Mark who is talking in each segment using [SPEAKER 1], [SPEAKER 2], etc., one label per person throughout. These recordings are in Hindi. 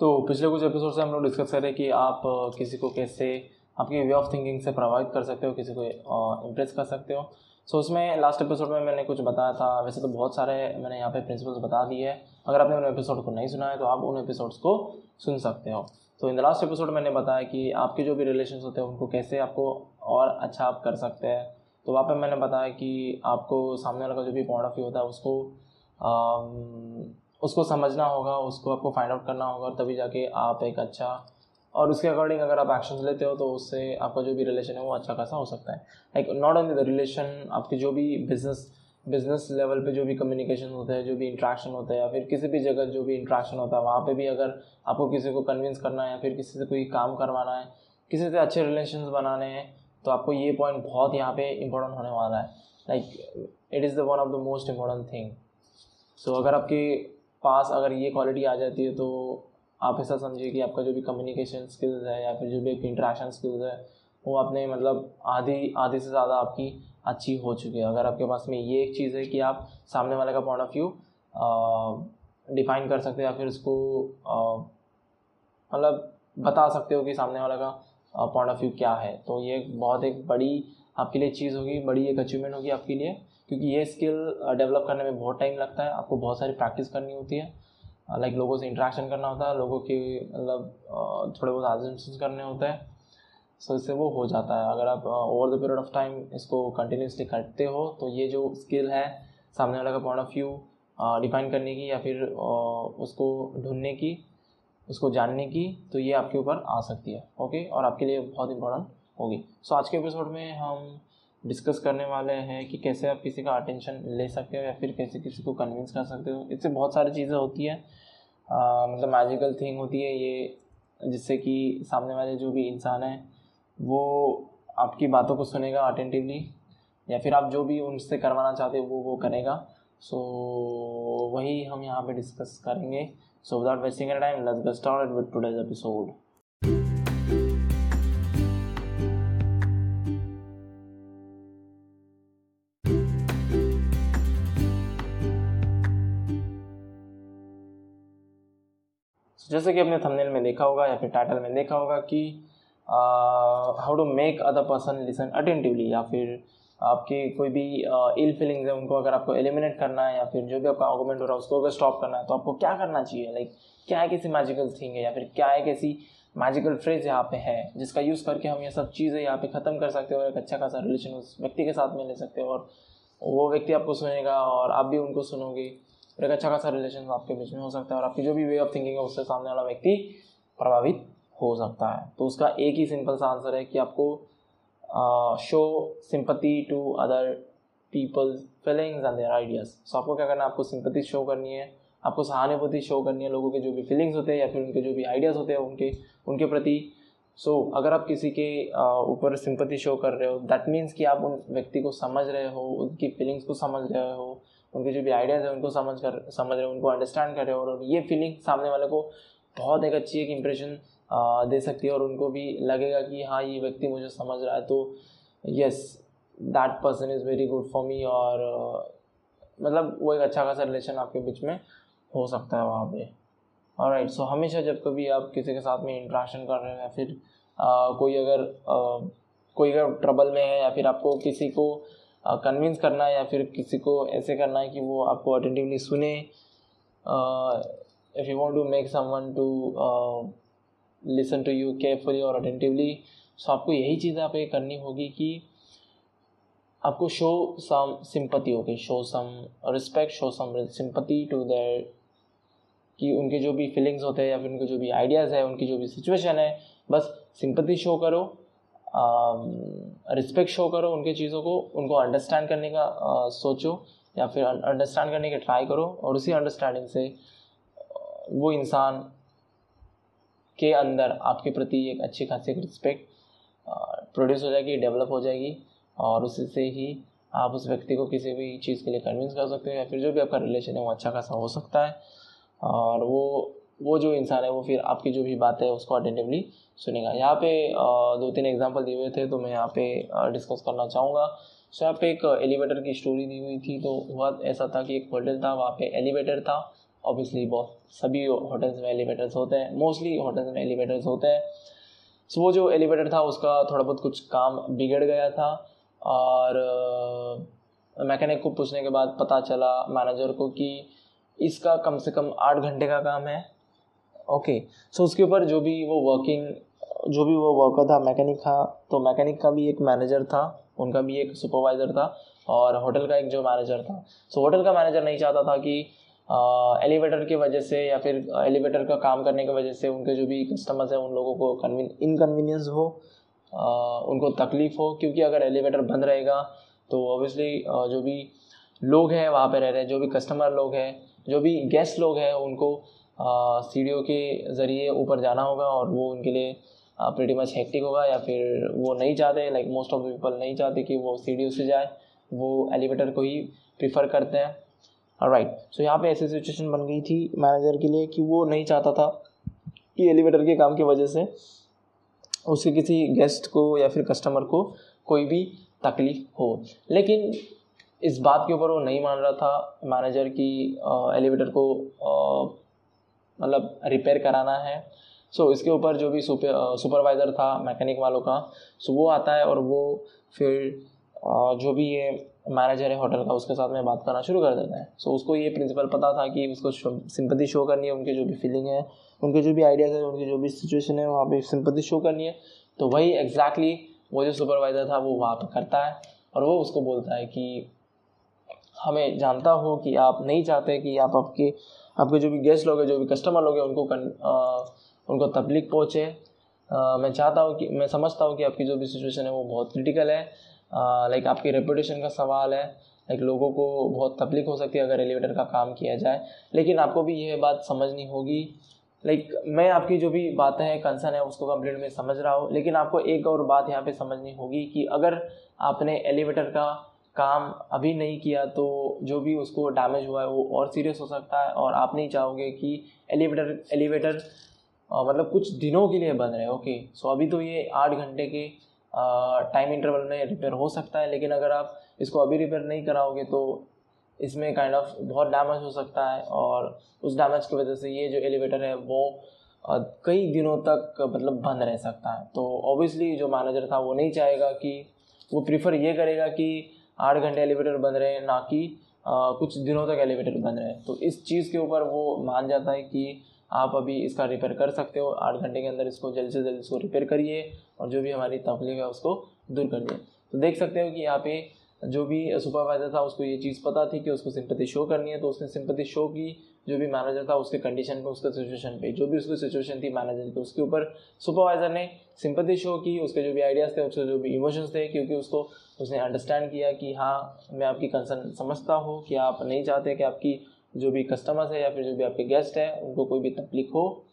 [SPEAKER 1] तो पिछले कुछ एपिसोड से हम लोग डिस्कस करें कि आप किसी को कैसे आपकी वे ऑफ़ थिंकिंग से प्रभावित कर सकते हो किसी को इम्प्रेस कर सकते हो। सो so, उसमें लास्ट एपिसोड में मैंने कुछ बताया था। वैसे तो बहुत सारे मैंने यहाँ पे प्रिंसिपल्स बता दिए हैं। अगर आपने उन एपिसोड को नहीं सुना है तो आप उन एपिसोड्स को सुन सकते हो। तो इन द लास्ट एपिसोड मैंने बताया कि आपके जो भी रिलेशन होते हैं उनको कैसे आपको और अच्छा आप कर सकते हैं। तो वहाँ पर मैंने बताया कि आपको सामने वाला का जो भी पॉइंट ऑफ़ व्यू होता है उसको उसको समझना होगा, उसको आपको फाइंड आउट करना होगा और तभी जाके आप एक अच्छा और उसके अकॉर्डिंग अगर आप एक्शन लेते हो तो उससे आपका जो भी रिलेशन है वो अच्छा खासा हो सकता है। Like not only the relation आपके जो भी बिज़नेस बिज़नेस लेवल पे जो भी कम्युनिकेशन होता है, जो भी इंट्रैक्शन होता है या फिर किसी भी जगह जो भी इंट्रैक्शन होता है, वहाँ पे भी अगर आपको किसी को कन्विंस करना है या फिर किसी से कोई काम करवाना है, किसी से अच्छे रिलेशन बनाने हैं तो आपको ये पॉइंट बहुत यहाँ पे इम्पोर्टेंट होने वाला है। Like it is the one of the most important thing so अगर आपकी पास अगर ये क्वालिटी आ जाती है तो आप ऐसा समझिए कि आपका जो भी कम्युनिकेशन स्किल्स है या फिर जो भी इंट्रैक्शन स्किल्स है, वो आपने मतलब आधी आधी से ज़्यादा आपकी अच्छी हो चुकी है। अगर आपके पास में ये एक चीज़ है कि आप सामने वाले का पॉइंट ऑफ़ व्यू डिफाइन कर सकते हो या फिर उसको मतलब बता सकते हो कि सामने वाले का पॉइंट ऑफ़ व्यू क्या है। तो ये बहुत एक बड़ी आपके लिए चीज़ होगी, बड़ी एक अचीवमेंट होगी आपके लिए, क्योंकि ये स्किल डेवलप करने में बहुत टाइम लगता है, आपको बहुत सारी प्रैक्टिस करनी होती है। लाइक लोगों से इंट्रैक्शन करना होता है, लोगों के मतलब थोड़े बहुत आजम्स करने होते हैं सो इससे वो हो जाता है। अगर आप over the period of time इसको कंटिन्यूसली करते हो तो ये जो स्किल है, सामने वाले का पॉइंट ऑफ़ व्यू डिफाइन करने की या फिर उसको ढूँढने की, उसको जानने की तो ये आपके ऊपर आ सकती है ओके और आपके लिए बहुत इंपॉर्टेंट होगी। सो आज के एपिसोड में हम डिस्कस करने वाले हैं कि कैसे आप किसी का अटेंशन ले सकते हो या फिर कैसे किसी को कन्विंस कर सकते हो। इससे बहुत सारी चीज़ें होती हैं। मतलब मैजिकल थिंग होती है ये जिससे कि सामने वाले जो भी इंसान है वो आपकी बातों को सुनेगा अटेंटिवली या फिर आप जो भी उनसे करवाना चाहते हो वो वो करेगा। सो so, वही हम यहाँ पे डिस्कस करेंगे। So without wasting time let's get started with today's episode जैसे कि आपने थंबनेल में देखा होगा या फिर टाइटल में देखा होगा कि how to make other person listen attentively या फिर आपकी कोई भी इल uh, फीलिंग्स है उनको अगर आपको एलिमिनेट करना है या फिर जो भी आपका आर्गूमेंट हो रहा है उसको अगर स्टॉप करना है तो आपको क्या करना चाहिए? लाइक क्या एक ऐसी मैजिकल थिंग है या फिर क्या एक ऐसी मैजिकल फ्रेज यहाँ पे है जिसका यूज़ करके हम ये सब चीज़ें यहाँ पे ख़त्म कर सकते हो और एक अच्छा खासा रिलेशन उस व्यक्ति के साथ में ले सकते हो और वो व्यक्ति आपको सुनेगा और आप भी उनको सुनोगे। और एक अच्छा खासा रिलेशन आपके बीच में हो सकता है और आपकी जो भी वे ऑफ़ थिंकिंग है उससे सामने वाला व्यक्ति प्रभावित हो सकता है। तो उसका एक ही सिंपल सा आंसर है कि आपको show sympathy to other peoples feelings and their ideas so आपको क्या करना है? आपको सिंपति शो करनी है। आपको सहानुभूति शो करनी है लोगों के जो भी फीलिंग्स होते हैं या फिर उनके जो भी आइडियाज़ होते हैं उनके उनके प्रति। सो so, अगर आप किसी के ऊपर सिंपति शो कर रहे हो दैट मीन्स कि आप उन व्यक्ति को समझ रहे हो उनकी फीलिंग्स को समझ रहे हो। उनके जो भी आइडियाज़ है उनको समझ कर समझ रहे हो उनको अंडरस्टैंड कर रहे हो और ये फीलिंग सामने वाले को बहुत एक अच्छी एक इम्प्रेशन दे सकती है और उनको भी लगेगा कि हाँ ये व्यक्ति मुझे समझ रहा है। तो yes that person is very good for me और मतलब वो एक अच्छा खासा रिलेशन आपके बीच में हो सकता है वहाँ पे। और राइट सो हमेशा जब कभी आप किसी के साथ में इंट्रैक्शन कर रहे हो या फिर आ, कोई अगर आ, कोई अगर ट्रबल में है या फिर आपको किसी को कन्विंस करना है या फिर किसी को ऐसे करना है कि वो आपको अटेंटिवली सुने। If you want to make someone to listen to you carefully और अटेंटिवली सो आपको यही चीज़ आप ये करनी होगी कि आपको शो सम सिंपति होगी show some respect show some sympathy to their कि उनके जो भी फीलिंग्स होते हैं या फिर उनके जो भी आइडियाज़ है, उनकी जो भी सिचुएशन है, बस सिंपति शो करो। रिस्पेक्ट um, शो करो उनके चीज़ों को उनको अंडरस्टैंड करने का uh, सोचो या फिर अंडरस्टैंड करने की ट्राई करो और उसी अंडरस्टैंडिंग से वो इंसान के अंदर आपके प्रति एक अच्छी खासी रिस्पेक्ट प्रोड्यूस हो जाएगी डेवलप हो जाएगी और उससे ही आप उस व्यक्ति को किसी भी चीज़ के लिए कन्विंस कर सकते हो या फिर जो भी आपका रिलेशन है वो अच्छा खासा हो सकता है और वो वो जो इंसान है, वो फिर आपकी जो भी बात है, उसको अटेंटिवली सुनेगा। यहाँ पे दो तीन एग्जांपल दिए हुए थे तो मैं यहाँ पे डिस्कस करना चाहूँगा। सो यहाँ पे एक एलिवेटर की स्टोरी दी हुई थी तो हुआ ऐसा था कि एक होटल था, वहाँ पे एलिवेटर था। ऑब्वियसली बहुत, सभी होटल्स में एलिवेटर्स होते हैं। मोस्टली होटल्स में एलिवेटर्स होते हैं। सो वो जो एलिवेटर था, उसका थोड़ा बहुत कुछ काम बिगड़ गया था और मैकेनिक को पूछने के बाद पता चला मैनेजर को कि इसका कम से कम आठ घंटे का काम है। ओके सो उसके ऊपर जो भी वो वर्किंग जो भी वो वर्कर था मैकेनिक था तो मैकेनिक का भी एक मैनेजर था उनका भी एक सुपरवाइज़र था और होटल का एक जो मैनेजर था। सो होटल का मैनेजर नहीं चाहता था कि एलिवेटर की वजह से या फिर एलिवेटर का काम करने की वजह से उनके जो भी कस्टमर्स हैं उन लोगों को कन्वीन इनकन्वीनियंस हो आ, उनको तकलीफ़ हो क्योंकि अगर एलिवेटर बंद रहेगा तो ऑब्वियसली जो भी लोग हैं वहाँ पे रह रहे हैं जो भी कस्टमर लोग हैं जो भी गेस्ट लोग हैं उनको सीढ़ियों के ज़रिए ऊपर जाना होगा और वो उनके लिए प्रेटी मच हेक्टिक होगा या फिर वो नहीं चाहते like most of the people नहीं चाहते कि वो सीढ़ियों से जाए। वो एलिवेटर को ही प्रीफर करते हैं। राइट सो यहाँ पे ऐसी सिचुएशन बन गई थी मैनेजर के लिए कि वो नहीं चाहता था कि एलिवेटर के काम की वजह से उसके किसी गेस्ट को या फिर कस्टमर को कोई भी तकलीफ़ हो। लेकिन इस बात के ऊपर वो नहीं मान रहा था मैनेजर की एलिवेटर को मतलब रिपेयर कराना है। सो so, इसके ऊपर जो भी सुपर सुपरवाइज़र था मैकेनिक वालों का सो so, वो आता है और वो फिर जो भी ये मैनेजर है होटल का उसके साथ में बात करना शुरू कर देता है। सो so, उसको ये प्रिंसिपल पता था कि उसको सिंपति शो करनी है उनकी जो भी फीलिंग है उनके जो भी आइडियाज़ हैं उनकी जो भी सिचुएशन है वहाँ पर सिंपति शो करनी है। तो वही एग्जैक्टली exactly वो जो सुपरवाइज़र था वो वहाँ पर करता है और वो उसको बोलता है कि हमें जानता हो कि आप नहीं चाहते कि आप आपके आपके जो भी गेस्ट लोग हैं जो भी कस्टमर लोग हैं उनको कन, आ, उनको तकलीफ़ पहुँचे। मैं चाहता हूँ कि मैं समझता हूँ कि आपकी जो भी सिचुएशन है वो बहुत क्रिटिकल है। लाइक आपकी रेपुटेशन का सवाल है। लाइक लोगों को बहुत तकलीफ़ हो सकती है अगर एलिवेटर का काम किया जाए। लेकिन आपको भी यह बात समझनी होगी। लाइक मैं आपकी जो भी बातें हैं कंसर्न है उसको कंप्लीट में समझ रहा हूँ। लेकिन आपको एक और बात यहाँ पे समझनी होगी कि अगर आपने एलिवेटर का काम अभी नहीं किया तो जो भी उसको डैमेज हुआ है वो और सीरियस हो सकता है और आप नहीं चाहोगे कि एलिवेटर एलिवेटर मतलब कुछ दिनों के लिए बंद रहे ओके सो अभी तो ये आठ घंटे के टाइम इंटरवल में रिपेयर हो सकता है, लेकिन अगर आप इसको अभी रिपेयर नहीं कराओगे तो इसमें काइंड ऑफ़ बहुत डैमेज हो सकता है और उस डैमेज की वजह से ये जो एलिवेटर है वो कई दिनों तक मतलब बंद रह सकता है। तो ऑब्वियसली जो मैनेजर था वो नहीं चाहेगा कि, वो प्रीफर ये करेगा कि आठ घंटे एलिवेटर बंद रहे, ना कि कुछ दिनों तक एलिवेटर बंद रहे। तो इस चीज़ के ऊपर वो मान जाता है कि आप अभी इसका रिपेयर कर सकते हो। आठ घंटे के अंदर इसको जल्द से जल्द इसको रिपेयर करिए और जो भी हमारी तकलीफ़ है उसको दूर करिए। तो देख सकते हो कि यहाँ पे जो भी सुपरवाइज़र था, उसको ये चीज़ पता थी कि उसको सिंपति शो करनी है तो उसने सिंपति शो की। जो भी मैनेजर था, उसके कंडीशन पे उसके सिचुएशन पे, जो भी उसकी सिचुएशन थी मैनेजर की, उसके ऊपर सुपरवाइज़र ने सिंपति शो की, उसके जो भी आइडियाज़ थे, उसके जो भी इमोशंस थे, क्योंकि उसको, उसने अंडरस्टैंड किया कि हाँ मैं आपकी कंसर्न समझता हूँ कि आप नहीं चाहते कि आपकी जो भी कस्टमर्स है या फिर जो भी आपके गेस्ट हैं, उनको कोई भी तकलीफ़ हो।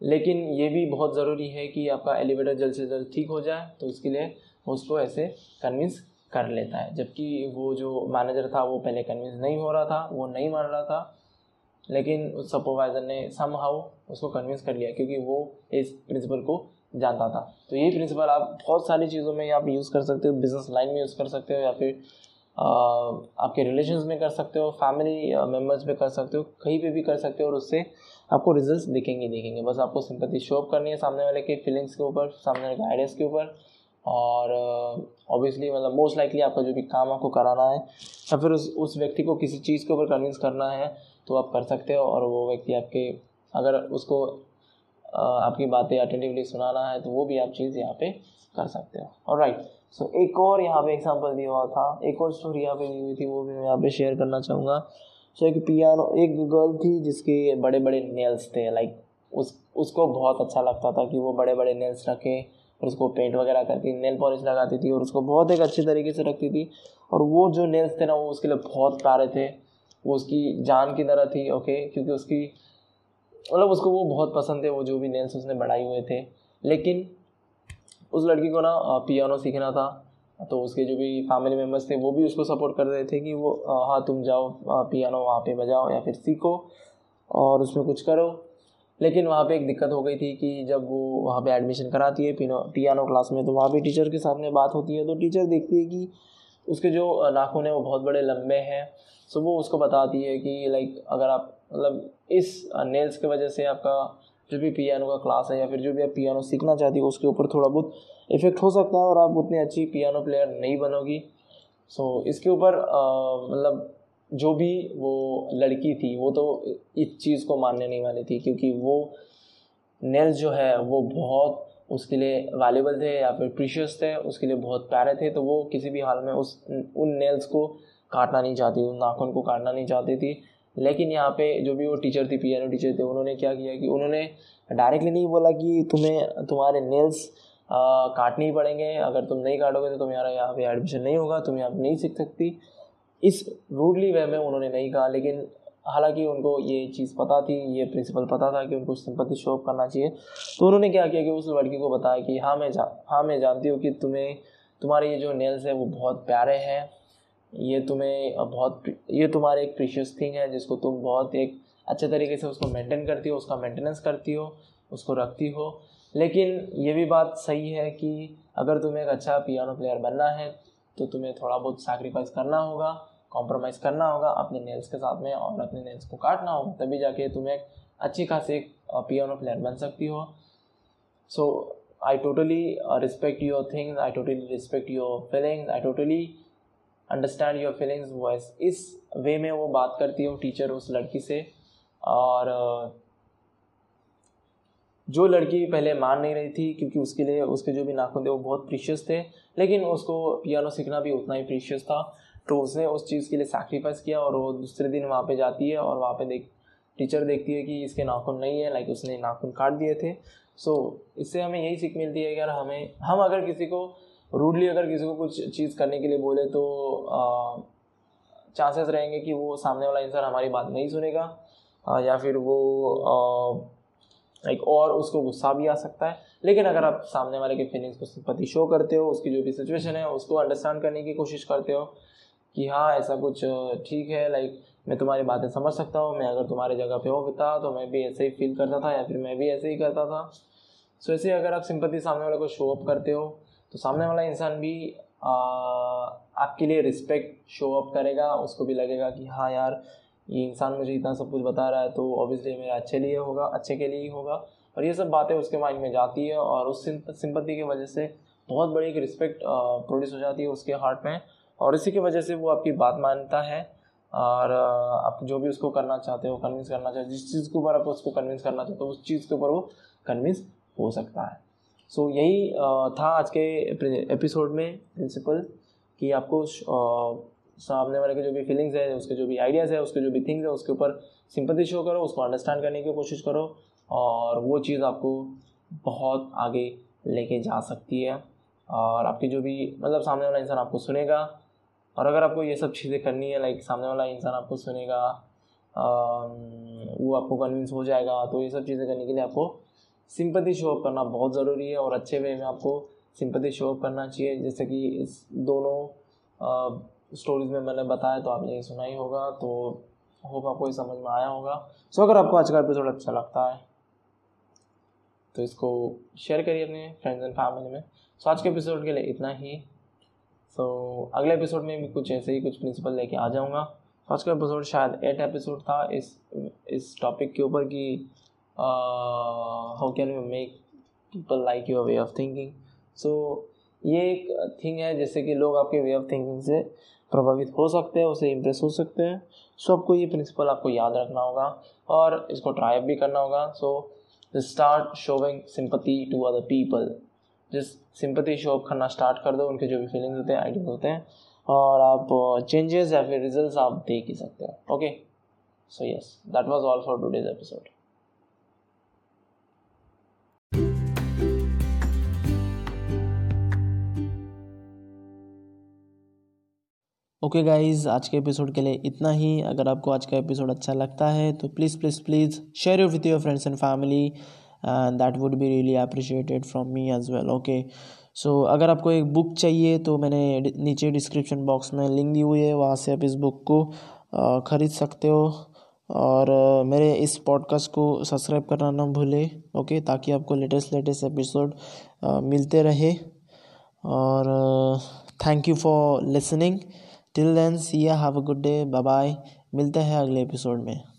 [SPEAKER 1] लेकिन ये भी बहुत ज़रूरी है कि आपका एलिवेटर जल्द से जल्द ठीक हो जाए तो उसके लिए उसको ऐसे कन्विंस कर लेता है। जबकि वो जो मैनेजर था, वो पहले कन्विंस नहीं हो रहा था, वो नहीं मान रहा था। लेकिन उस सुपरवाइज़र ने सम हाउ उसको कन्विंस कर लिया, क्योंकि वो इस प्रिंसिपल को जानता था। तो ये प्रिंसिपल आप बहुत सारी चीज़ों में आप यूज़ कर सकते हो बिज़नेस लाइन में यूज़ कर सकते हो, या फिर आपके रिलेशन में कर सकते हो फैमिली मेंबर्स में कर सकते हो, कहीं पे भी कर सकते हो, और उससे आपको रिज़ल्ट दिखेंगे दिखेंगे। बस आपको सिंपति शो अप करनी है सामने वाले के फीलिंग्स के ऊपर, सामने वाले के आइडियाज़ के ऊपर। और ऑब्वियसली मतलब मोस्ट लाइकली आपका जो भी काम आपको कराना है या फिर उस उस व्यक्ति को किसी चीज़ के ऊपर कन्विंस करना है तो आप कर सकते हो और वो व्यक्ति आपके अगर उसको आपकी बातें अटेंटिवली सुनाना है तो वो भी आप चीज़ यहाँ पे कर सकते हो। और राइट सो एक और यहाँ पे एग्जांपल दिया हुआ था एक और स्टोरी यहाँ पे दी हुई थी वो भी मैं यहाँ पे शेयर करना चाहूँगा। सो so, एक पियानो एक गर्ल थी जिसके बड़े बड़े नेल्स थे लाइक उस उसको बहुत अच्छा लगता था कि वो बड़े बड़े नेल्स रखे और उसको पेंट वगैरह करती नेल पॉलिश लगाती थी और उसको बहुत एक अच्छे तरीके से रखती थी। और वो जो नेल्स थे ना, वो उसके लिए बहुत प्यारे थे। वो उसकी जान की तरह थी ओके क्योंकि उसकी मतलब उसको वो बहुत पसंद थे, वो जो भी नेल्स उसने बढ़ाए हुए थे। लेकिन उस लड़की को ना पियानो सीखना था। तो उसके जो भी फैमिली मेंबर्स थे, वो भी उसको सपोर्ट कर रहे थे कि वो हाँ तुम जाओ पियानो वहाँ पे बजाओ या फिर सीखो और उसमें कुछ करो। लेकिन वहाँ पे एक दिक्कत हो गई थी कि जब वो वहाँ पे एडमिशन कराती है पिनो पियानो क्लास में तो वहाँ पे टीचर के साथ में बात होती है तो टीचर देखती है कि उसके जो नाखून है वो बहुत बड़े लंबे हैं। सो वो उसको बताती है कि लाइक अगर आप मतलब इस नेल्स की वजह से आपका जो भी पियानो का क्लास है या फिर जो भी आप पियानो सीखना चाहती हो उसके ऊपर थोड़ा बहुत इफ़ेक्ट हो सकता है और आप उतनी अच्छी पियानो प्लेयर नहीं बनोगी। सो so, इसके ऊपर मतलब जो भी वो लड़की थी, वो तो इस चीज़ को मानने नहीं वाली थी, क्योंकि वो नेल्स जो है, वो बहुत उसके लिए वैल्यूबल थे या फिर प्रीशियस थे, उसके लिए बहुत प्यारे थे तो वो किसी भी हाल में उस, उन नेल्स को काटना नहीं चाहती उन नाखून को काटना नहीं चाहती थी। लेकिन यहाँ पे जो भी वो टीचर थी पियानो टीचर थे, उन्होंने क्या किया कि उन्होंने डायरेक्टली नहीं बोला कि तुम्हें, तुम्हारे नेल्स काटने ही पड़ेंगे, अगर तुम नहीं काटोगे तो तुम्हारा यहाँ पे एडमिशन नहीं होगा तुम यहाँ पर नहीं सीख सकती। इस रूडली वे में उन्होंने नहीं कहा, लेकिन हालाँकि उनको ये चीज़ पता थी, ये प्रिंसिपल पता था कि उनको सिंपति शो करना चाहिए। तो उन्होंने क्या किया कि उस लड़की को बताया कि हाँ मैं जा हाँ मैं जानती हूँ कि तुम्हें, तुम्हारे ये जो नेल्स हैं वो बहुत प्यारे हैं। ये तुम्हें बहुत, ये तुम्हारे एक प्रीशियस थिंग है जिसको तुम बहुत एक अच्छे तरीके से उसको मेंटेन करती हो, उसका मेंटेनेंस करती हो, उसको रखती हो। लेकिन ये भी बात सही है कि अगर तुम्हें एक अच्छा पियानो प्लेयर बनना है तो तुम्हें थोड़ा बहुत सैक्रिफाइस करना होगा। कॉम्प्रोमाइज़ करना होगा, अपने नेल्स के साथ में और अपने नेल्स को काटना होगा, तभी जाके तुम्हें अच्छी खासी एक पियानो प्लेयर बन सकती हो। So I totally respect your things I totally respect your feelings I totally understand your feelings voice इस वे में वो बात करती है टीचर उस लड़की से और जो लड़की पहले मान नहीं रही थी क्योंकि उसके लिए, उसके जो भी नाखून थे वो बहुत प्रीशियस थे, लेकिन उसको पियानो सीखना भी उतना ही प्रीशियस था। तो उसने उस चीज़ के लिए सैक्रिफाइस किया और वो दूसरे दिन वहाँ पे जाती है और वहाँ पे देख टीचर देखती है कि इसके नाखून नहीं है लाइक उसने नाखून काट दिए थे। सो so, इससे हमें यही सीख मिलती है कि यार हमें हम अगर किसी को रूडली अगर किसी को कुछ चीज़ करने के लिए बोले तो चांसेस रहेंगे कि वो सामने वाला इंसान हमारी बात नहीं सुनेगा आ, या फिर वो लाइक और उसको गुस्सा भी आ सकता है। लेकिन अगर आप सामने वाले के फीलिंग्स को सिंपति शो करते हो उसकी जो भी सिचुएशन है उसको अंडरस्टैंड करने की कोशिश करते हो कि हाँ ऐसा कुछ ठीक है लाइक मैं तुम्हारी बातें समझ सकता हूँ मैं अगर तुम्हारी जगह पे होता तो मैं भी ऐसे ही फील करता था या फिर मैं भी ऐसे ही करता था। सो so, ऐसे अगर आप सिंपति सामने वाले को शो अप करते हो तो सामने वाला इंसान भी आ, आपके लिए रिस्पेक्ट शो अप करेगा उसको भी लगेगा कि हाँ यार ये इंसान मुझे इतना सब कुछ बता रहा है तो ऑब्वियसली मेरा अच्छे लिए होगा अच्छे के लिए ही होगा। और ये सब बातें उसके माइंड में जाती है और उस सिंपत्ति की वजह से बहुत बड़ी एक रिस्पेक्ट प्रोड्यूस हो जाती है उसके हार्ट में। और इसी की वजह से वो आपकी बात मानता है और आप जो भी उसको करना चाहते हो कन्विंस करना चाहते जिस चीज़ के ऊपर आप उसको कन्विंस करना चाहते हो उस चीज़ के ऊपर वो कन्विंस हो सकता है। सो so, यही था आज के एपिसोड में प्रिंसिपल कि आपको सामने वाले के जो भी फीलिंग्स है उसके जो भी आइडियाज़ है उसके जो भी थिंग्स है उसके ऊपर सिंपति शो करो उसको अंडरस्टैंड करने की कोशिश करो और वो चीज़ आपको बहुत आगे लेके जा सकती है। और आपकी जो भी मतलब सामने वाला इंसान आपको सुनेगा और अगर आपको ये सब चीज़ें करनी है लाइक सामने वाला इंसान आपको सुनेगा वो आपको कन्विंस हो जाएगा तो ये सब चीज़ें करने के लिए आपको सिंपति शो अप करना बहुत ज़रूरी है और अच्छे वे में आपको सिंपति शो अप करना चाहिए। जैसे कि इस दोनों स्टोरीज में मैंने बताया तो आपने ये सुना ही होगा तो होप आपको ये समझ में आया होगा। सो अगर आपको आज का एपिसोड अच्छा लगता है तो इसको शेयर करिए अपने फ्रेंड्स एंड फैमिली में। सो आज के एपिसोड के लिए इतना ही। सो so, अगले एपिसोड में भी कुछ ऐसे ही कुछ प्रिंसिपल लेके आ जाऊँगा। आज का एपिसोड शायद एट एपिसोड था इस इस टॉपिक के ऊपर कि how can you make people like your way of thinking so ये एक थिंग है जैसे कि लोग आपके वे ऑफ़ थिंकिंग से प्रभावित हो सकते हैं उसे इम्प्रेस हो सकते हैं। सो so, आपको ये प्रिंसिपल आपको याद रखना होगा और इसको ट्राई भी करना होगा। So start showing sympathy to other people just sympathy show up करना स्टार्ट कर दो, उनके जो भी फीलिंग्स होते हैं आइडियाज़ होते हैं, और आप uh, चेंजेस या फिर रिज़ल्ट आप देख ही सकते हैं okay so yes that was all for today's episode okay okay guys आज के एपिसोड के लिए इतना ही। अगर आपको आज का एपिसोड अच्छा लगता है तो please please please share with your friends and family and that would be really appreciated from me as well okay so अगर आपको एक बुक चाहिए तो मैंने नीचे डिस्क्रिप्शन बॉक्स में लिंक दी हुई है, वहाँ से आप इस बुक को ख़रीद सकते हो। और मेरे इस पॉडकास्ट को सब्सक्राइब करना ना भूलें ओके ताकि आपको लेटेस्ट लेटेस्ट एपिसोड मिलते रहे। और thank you for listening till then see have a good day bye bye मिलते हैं अगले एपिसोड में।